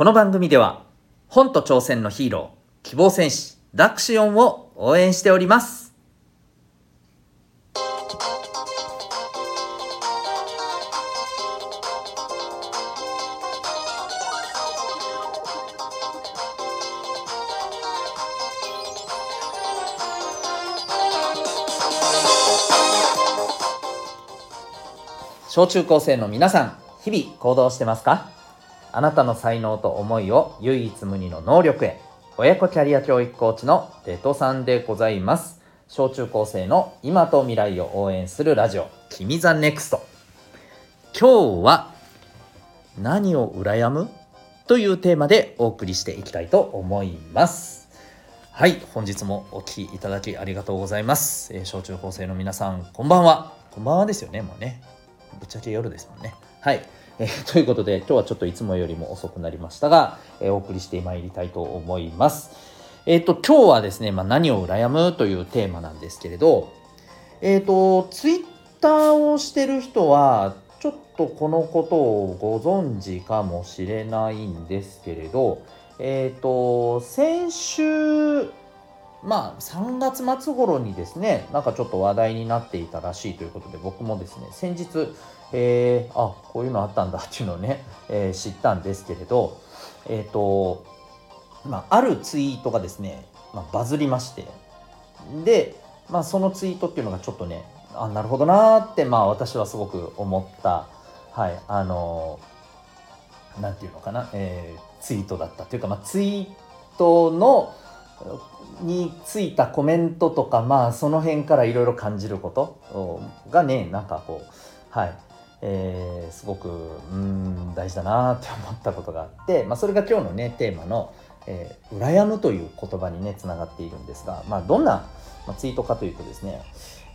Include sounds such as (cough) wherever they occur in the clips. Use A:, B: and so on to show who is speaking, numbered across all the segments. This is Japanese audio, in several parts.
A: この番組では本と挑戦のヒーロー希望戦士ダクシオンを応援しております。小中高生の皆さん日々行動してますか？あなたの才能と思いを唯一無二の能力へ。親子キャリア教育コーチのデトさんでございます。小中高生の今と未来を応援するラジオ「君ザネクスト。今日は何を羨む？というテーマでお送りしていきたいと思います。はい本日もお聴きいただきありがとうございます、えー、小中高生の皆さんこんばんは。こんばんはですよねもうね。ぶっちゃけ夜ですもんね。はい。えー、(laughs) ということで、今日はちょっといつもよりも遅くなりましたが、えー、お送りしてまいりたいと思います。えっ、ー、と、今日はですね、まあ、何を羨むというテーマなんですけれど、えっ、と、ツイッターをしてる人は、ちょっとこのことをご存知かもしれないんですけれど、えっ、と、先週、まあ3月末頃にですねなんかちょっと話題になっていたらしいということで僕もですね先日、えー、あこういうのあったんだっていうのをね、えー、知ったんですけれどえっ、ー、とまああるツイートがですね、まあ、バズりましてで、まあ、そのツイートっていうのがちょっとねあなるほどなーってまあ私はすごく思ったはいあのなんていうのかな、えー、ツイートだったというか、まあ、ツイートのについたコメントとかまあその辺からいろいろ感じること？がねなんかこうはい、えー、すごくうん大事だなって思ったことがあって、まあ、それが今日のねテーマの「えー、羨む」という言葉にねつながっているんですが、まあ、どんな、ツイートかというとですね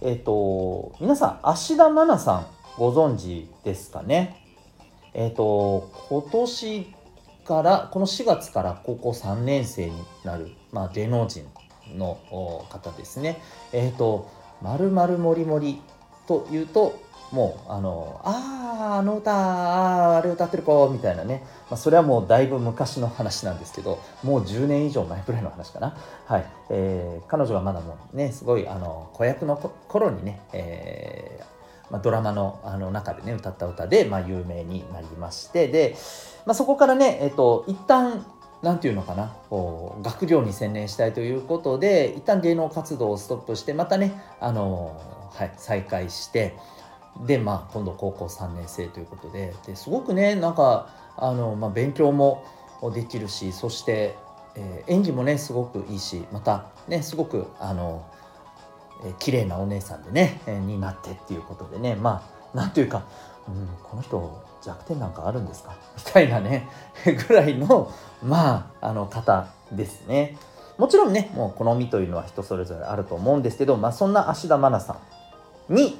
A: えっ、ー、と皆さん芦田愛菜さんご存知ですかね？えっ、ー、と今年からこの4月から高校3年生になる、まあ、芸能人の方ですね。えっ、ー、と「まるまるもりもり」というともうあの「あああの歌ああれ歌ってる子」みたいなね、まあ、それはもうだいぶ昔の話なんですけどもう10年以上前ぐらいの話かな。はいえー、彼女はまだもうねすごいあの子役の頃にね、えーまあ、ドラマのあの中でね歌った歌で、まあ、有名になりましてで、まあ、そこからね、えっと、一旦なんていうのかなこう学業に専念したいということで一旦芸能活動をストップしてまたねあの、はい、再開してでまあ今度高校3年生ということでですごくねなんかあの、まあ、勉強もできるしそして、えー、演技もねすごくいいしまたねすごくあのえー、綺麗なお姉さんでね、えー、になってっていうことでねまあなんというか、うん、この人弱点なんかあるんですか？(laughs) みたいなね (laughs) ぐらいのまああの方ですね。もちろんねもう好みというのは人それぞれあると思うんですけど、まあ、そんな芦田愛菜さんに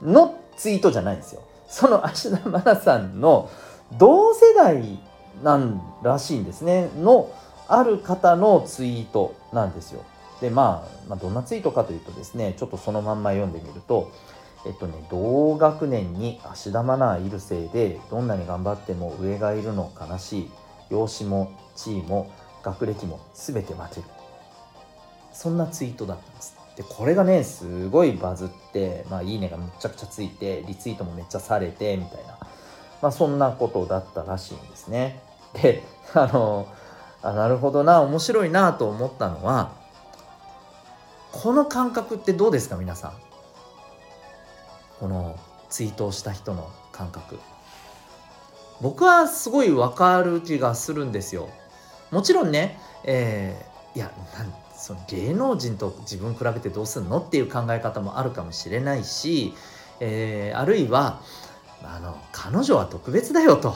A: のツイートじゃないんですよ。その (laughs) 芦田愛菜さんの同世代なんらしいんですねのある方のツイートなんですよ。で、まあ、まあ、どんなツイートかというとですね、ちょっとそのまんま読んでみると、えっとね、同学年に芦田愛菜いるせいで、どんなに頑張っても上がいるの悲しい。容姿も地位も学歴も全て負ける。そんなツイートだったんです。で、これがね、すごいバズって、まあ、いいねがめちゃくちゃついて、リツイートもめっちゃされて、みたいな。まあ、そんなことだったらしいんですね。で、あの、あなるほどな、面白いなと思ったのは、この感覚ってどうですか皆さん？このツイートをした人の感覚。僕はすごい分かる気がするんですよ。もちろんね、えー、いやなんその芸能人と自分比べてどうすんのっていう考え方もあるかもしれないし、えー、あるいはあの彼女は特別だよと。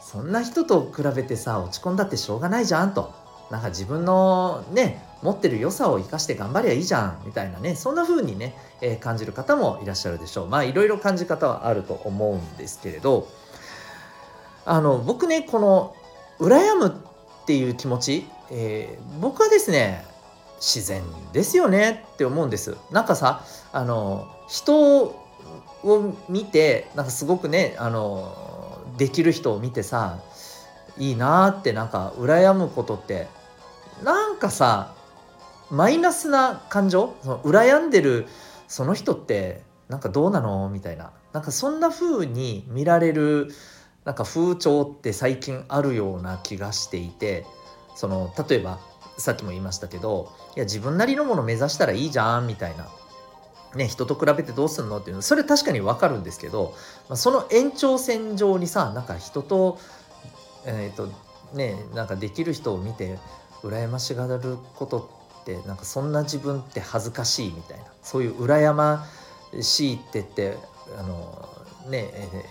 A: そんな人と比べてさ落ち込んだってしょうがないじゃんと。なんか自分のね持ってる良さを生かして頑張りゃいいじゃんみたいなねそんな風にね、えー、感じる方もいらっしゃるでしょう。まあいろいろ感じ方はあると思うんですけれどあの僕ねこの羨むっていう気持ち、えー、僕はですね自然ですよねって思うんです。なんかさあの人を見てなんかすごくねあのできる人を見てさいいなってなんか羨むことってなんかさマイナスな感情？その羨んでるその人ってなんかどうなの？みたいな。なんかそんな風に見られるなんか風潮って最近あるような気がしていてその例えばさっきも言いましたけどいや自分なりのもの目指したらいいじゃんみたいな。ね、人と比べてどうすんの？っていうの。それ確かに分かるんですけど、まあ、その延長線上にさなんか人とえっ、ー、とねなんかできる人を見て羨ましがることってなんかそんな自分って恥ずかしいみたいな。そういう羨ましいってってあのね、え、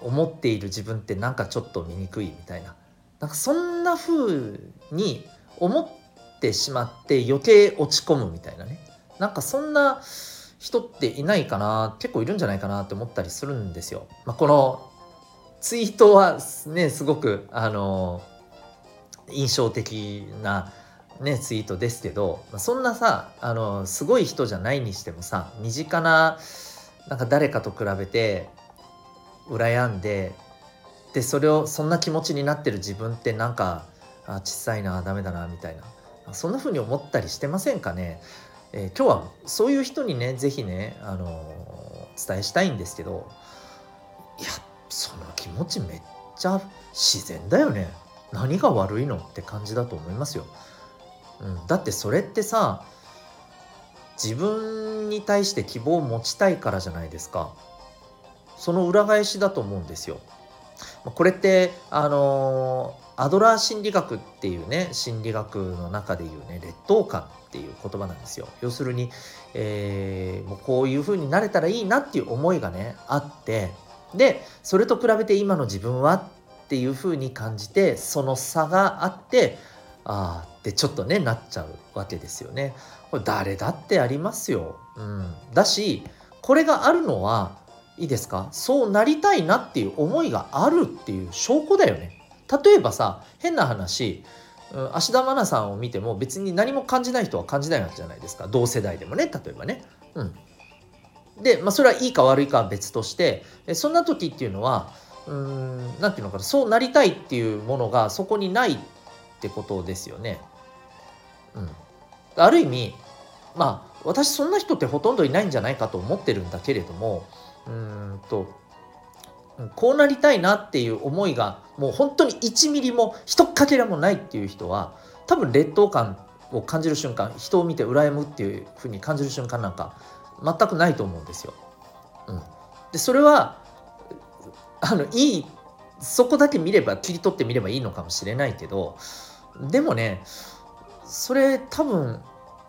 A: 思っている自分ってなんかちょっと醜いみたいな。なんかそんな風に思ってしまって余計落ち込むみたいなね。なんかそんな人っていないかな結構いるんじゃないかなって思ったりするんですよ。まあ、このツイートはねすごくあの印象的な、ね、ツイートですけど、まあ、そんなさあのすごい人じゃないにしてもさ身近ななんか誰かと比べて羨んででそれをそんな気持ちになってる自分ってなんかあ小さいなダメだなみたいな。そんな風に思ったりしてませんかね、えー、今日はそういう人にね是非ね、あのー、伝えしたいんですけどいやその気持ちめっちゃ自然だよね。何が悪いのって感じだと思いますよ、うん、だってそれってさ自分に対して希望を持ちたいからじゃないですか。その裏返しだと思うんですよ。これってあのアドラー心理学っていうね心理学の中でいうね劣等感っていう言葉なんですよ。要するに、えー、もうこういう風になれたらいいなっていう思いがねあってでそれと比べて今の自分はっていう風に感じてその差があってああってちょっとねなっちゃうわけですよね。これ誰だってありますよ。うん、だしこれがあるのはいいですか？そうなりたいなっていう思いがあるっていう証拠だよね。例えばさ変な話芦田愛菜さんを見ても別に何も感じない人は感じないわけじゃないですか同世代でもね例えばね。うん、で、まあ、それはいいか悪いかは別としてそんな時っていうのはうん何て言うのかなそうなりたいっていうものがそこにないってことですよね。うん、ある意味まあ私そんな人ってほとんどいないんじゃないかと思ってるんだけれどもうんとこうなりたいなっていう思いがもう本当に1ミリも一かけらもないっていう人は多分劣等感を感じる瞬間人を見て羨むっていうふうに感じる瞬間なんか全くないと思うんですよ。うん、でそれはあのいいそこだけ見れば切り取ってみればいいのかもしれないけどでもねそれ多分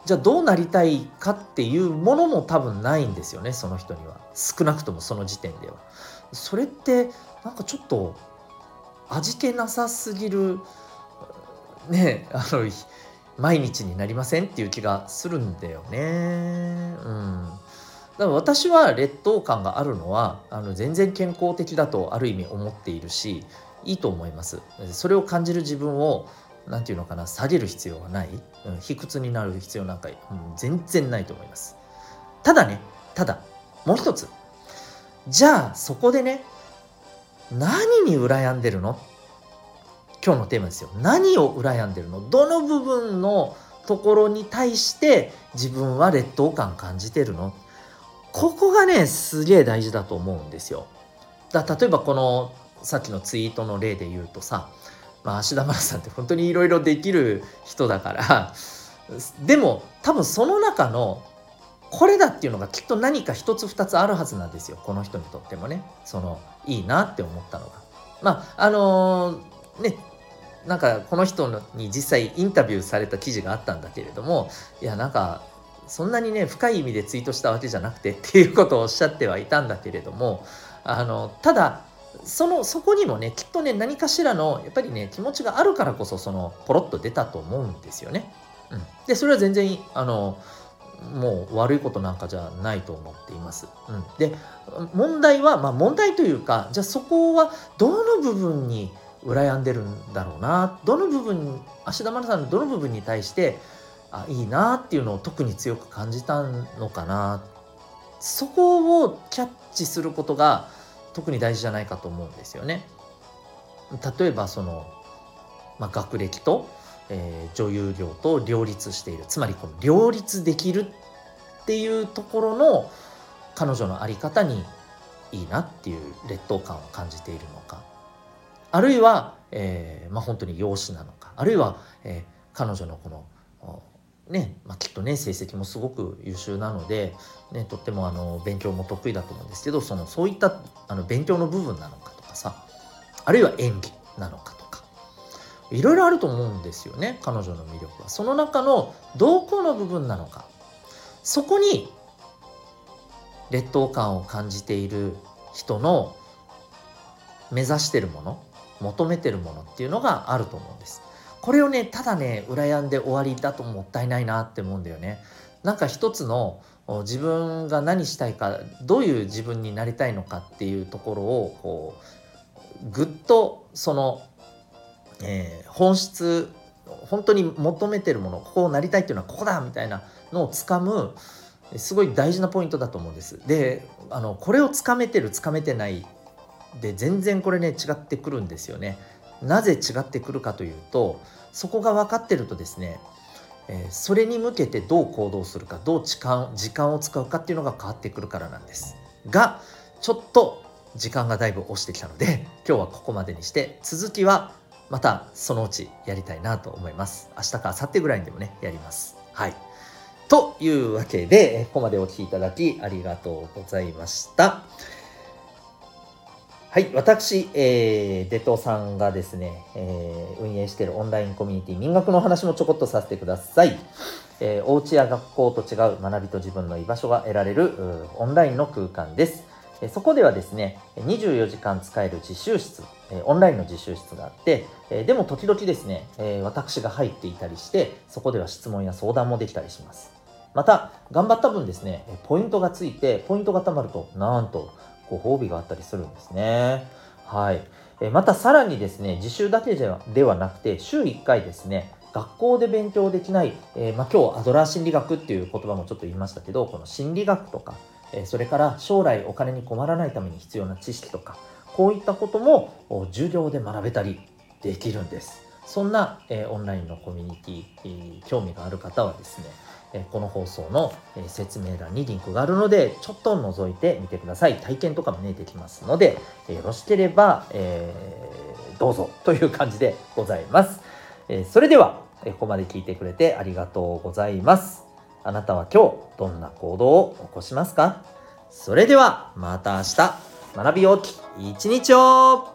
A: じゃあどうなりたいかっていうものも多分ないんですよねその人には少なくともその時点では。それってなんかちょっと味気なさすぎるねあの毎日になりませんっていう気がするんだよね。うん、だから私は劣等感があるのはあの全然健康的だとある意味思っているしいいと思います。それを感じる自分を何て言うのかな下げる必要はない、うん、卑屈になる必要なんか、うん、全然ないと思います。ただねただもう一つ。じゃあそこでね何に羨んでるの？今日のテーマですよ。何を羨んでるの？どの部分のところに対して自分は劣等感感じてるの？ここがねすげえ大事だと思うんですよ。だ例えばこのさっきのツイートの例で言うとさ、まあ、芦田愛菜さんって本当にいろいろできる人だからでも多分その中のこれだっていうのがきっと何か一つ二つあるはずなんですよ。この人にとってもね。そのいいなって思ったのが。まああのー、ねなんかこの人に実際インタビューされた記事があったんだけれどもいやなんかそんなにね深い意味でツイートしたわけじゃなくてっていうことをおっしゃってはいたんだけれどもあのただそのそこにもねきっとね何かしらのやっぱりね気持ちがあるからこそそのポロッと出たと思うんですよね。うん、でそれは全然あのもう悪いことなんかじゃないと思っています。うん、で問題は、まあ、問題というかじゃあそこはどの部分に羨んでるんだろうなどの部分芦田愛菜さんのどの部分に対してあいいなっていうのを特に強く感じたのかな。そこをキャッチすることが特に大事じゃないかと思うんですよね。例えばそのまあ、学歴と、えー、女優業と両立している。つまりこの両立できるっていうところの彼女の在り方にいいなっていう劣等感を感じているのか。あるいは、えーまあ、本当に養子なのか。あるいは、えー、彼女のこのねまあ、きっとね成績もすごく優秀なので、ね、とってもあの勉強も得意だと思うんですけどそのそういったあの勉強の部分なのかとかさあるいは演技なのかとかいろいろあると思うんですよね彼女の魅力は。その中のどこの部分なのかそこに劣等感を感じている人の目指してるもの求めてるものっていうのがあると思うんです。これをねただね羨んで終わりだともったいないなって思うんだよね。なんか一つの自分が何したいかどういう自分になりたいのかっていうところをこうぐっとその、えー、本質本当に求めてるものここなりたいっていうのはここだみたいなのをつかむすごい大事なポイントだと思うんです。であのこれをつかめてるつかめてないで全然これね違ってくるんですよね。なぜ違ってくるかというとそこが分かってるとですね、え、それに向けてどう行動するかどう時間時間を使うかっていうのが変わってくるからなんです。がちょっと時間がだいぶ押してきたので今日はここまでにして続きはまたそのうちやりたいなと思います。明日か明後日ぐらいにでもねやります。はい。というわけでここまでお聴きいただきありがとうございました。はい、私、えー、デトさんがですね、えー、運営しているオンラインコミュニティ民学の話もちょこっとさせてください。えー、お家や学校と違う学びと自分の居場所が得られるオンラインの空間です。えー、そこではですね、24時間使える自習室、えー、オンラインの自習室があって、えー、でも時々ですね、えー、私が入っていたりして、そこでは質問や相談もできたりします。また、頑張った分ですね、ポイントがついて、ポイントが貯まると、なんと、ご褒美があったりするんですね。はい。えまたさらにですね、自習だけではではなくて、週1回ですね、学校で勉強できない、えー、まあ、今日アドラー心理学っていう言葉もちょっと言いましたけど、この心理学とか、えー、それから将来お金に困らないために必要な知識とか、こういったことも授業で学べたりできるんです。そんな、えー、オンラインのコミュニティ、えー、興味がある方はですね、えこの放送のえ説明欄にリンクがあるので、ちょっと覗いてみてください。体験とかもね、できますので、えよろしければ、え、どうぞという感じでございます。えそれでは、えここまで聞いてくれてありがとうございます。あなたは今日どんな行動を起こしますか？それではまた明日学びよきい一日を